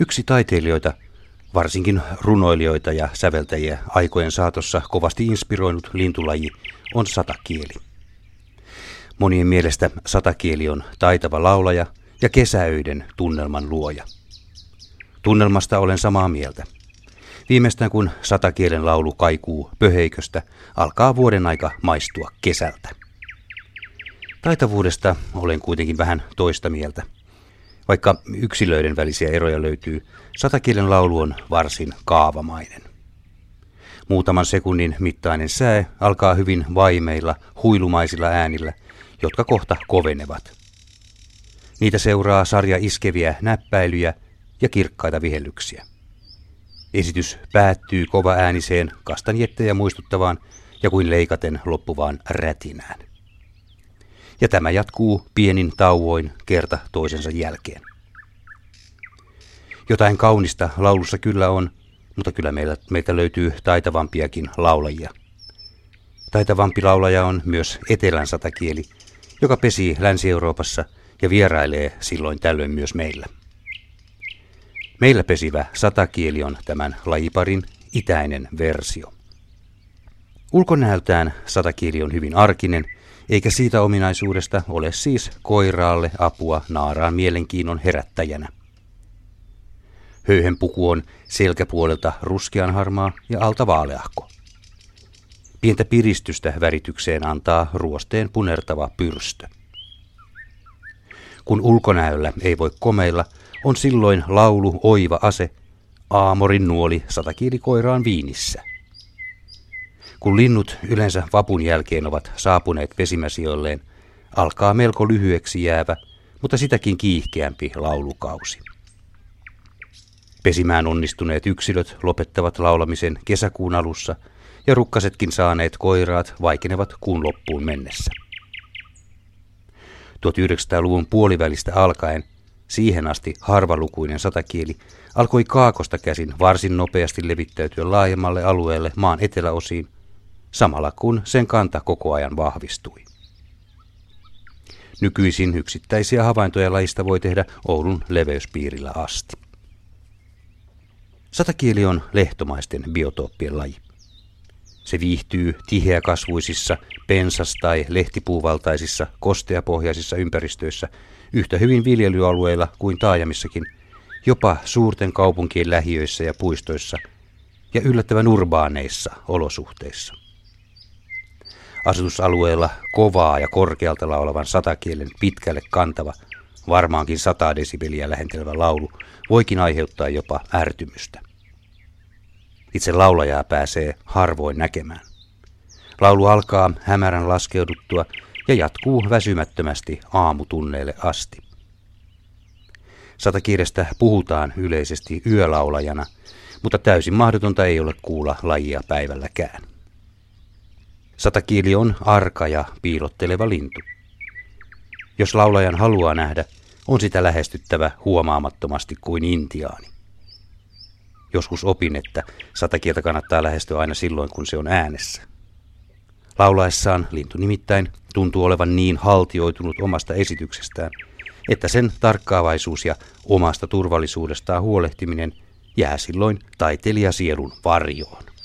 Yksi taiteilijoita, varsinkin runoilijoita ja säveltäjiä aikojen saatossa kovasti inspiroinut lintulaji on satakieli. Monien mielestä satakieli on taitava laulaja ja kesäöiden tunnelman luoja. Tunnelmasta olen samaa mieltä. Viimeistään kun satakielen laulu kaikuu pöheiköstä, alkaa vuoden aika maistua kesältä. Taitavuudesta olen kuitenkin vähän toista mieltä. Vaikka yksilöiden välisiä eroja löytyy, satakielen laulu on varsin kaavamainen. Muutaman sekunnin mittainen sää alkaa hyvin vaimeilla, huilumaisilla äänillä, jotka kohta kovenevat. Niitä seuraa sarja iskeviä näppäilyjä ja kirkkaita vihellyksiä. Esitys päättyy kova ääniseen kastanjettejä muistuttavaan ja kuin leikaten loppuvaan rätinään. Ja tämä jatkuu pienin tauoin kerta toisensa jälkeen. Jotain kaunista laulussa kyllä on, mutta kyllä meiltä, meiltä löytyy taitavampiakin laulajia. Taitavampi laulaja on myös etelän satakieli, joka pesii Länsi-Euroopassa ja vierailee silloin tällöin myös meillä. Meillä pesivä satakieli on tämän lajiparin itäinen versio. Ulkonäöltään satakieli on hyvin arkinen, eikä siitä ominaisuudesta ole siis koiraalle apua naaraan mielenkiinnon herättäjänä. Höyhenpuku on selkäpuolelta ruskeanharmaa ja alta vaaleahko. Pientä piristystä väritykseen antaa ruosteen punertava pyrstö. Kun ulkonäöllä ei voi komeilla, on silloin laulu oiva ase, aamorin nuoli satakiilikoiraan viinissä. Kun linnut yleensä vapun jälkeen ovat saapuneet pesimäsijoilleen, alkaa melko lyhyeksi jäävä, mutta sitäkin kiihkeämpi laulukausi. Pesimään onnistuneet yksilöt lopettavat laulamisen kesäkuun alussa ja rukkasetkin saaneet koiraat vaikenevat kuun loppuun mennessä. 1900-luvun puolivälistä alkaen siihen asti harvalukuinen satakieli alkoi kaakosta käsin varsin nopeasti levittäytyä laajemmalle alueelle maan eteläosiin, samalla kun sen kanta koko ajan vahvistui. Nykyisin yksittäisiä havaintoja lajista voi tehdä Oulun leveyspiirillä asti. Satakieli on lehtomaisten biotooppien laji. Se viihtyy tiheäkasvuisissa, pensas- tai lehtipuuvaltaisissa, kosteapohjaisissa ympäristöissä yhtä hyvin viljelyalueilla kuin taajamissakin, jopa suurten kaupunkien lähiöissä ja puistoissa ja yllättävän urbaaneissa olosuhteissa. Asutusalueella kovaa ja korkealta laulavan satakielen pitkälle kantava, varmaankin sata desibeliä lähentelevä laulu voikin aiheuttaa jopa ärtymystä. Itse laulajaa pääsee harvoin näkemään. Laulu alkaa hämärän laskeuduttua ja jatkuu väsymättömästi aamutunneille asti. Satakiirestä puhutaan yleisesti yölaulajana, mutta täysin mahdotonta ei ole kuulla lajia päivälläkään. Satakiili on arka ja piilotteleva lintu. Jos laulajan haluaa nähdä, on sitä lähestyttävä huomaamattomasti kuin intiaani. Joskus opin, että satakieltä kannattaa lähestyä aina silloin, kun se on äänessä. Laulaessaan lintu nimittäin tuntuu olevan niin haltioitunut omasta esityksestään, että sen tarkkaavaisuus ja omasta turvallisuudestaan huolehtiminen jää silloin taiteilijasielun varjoon.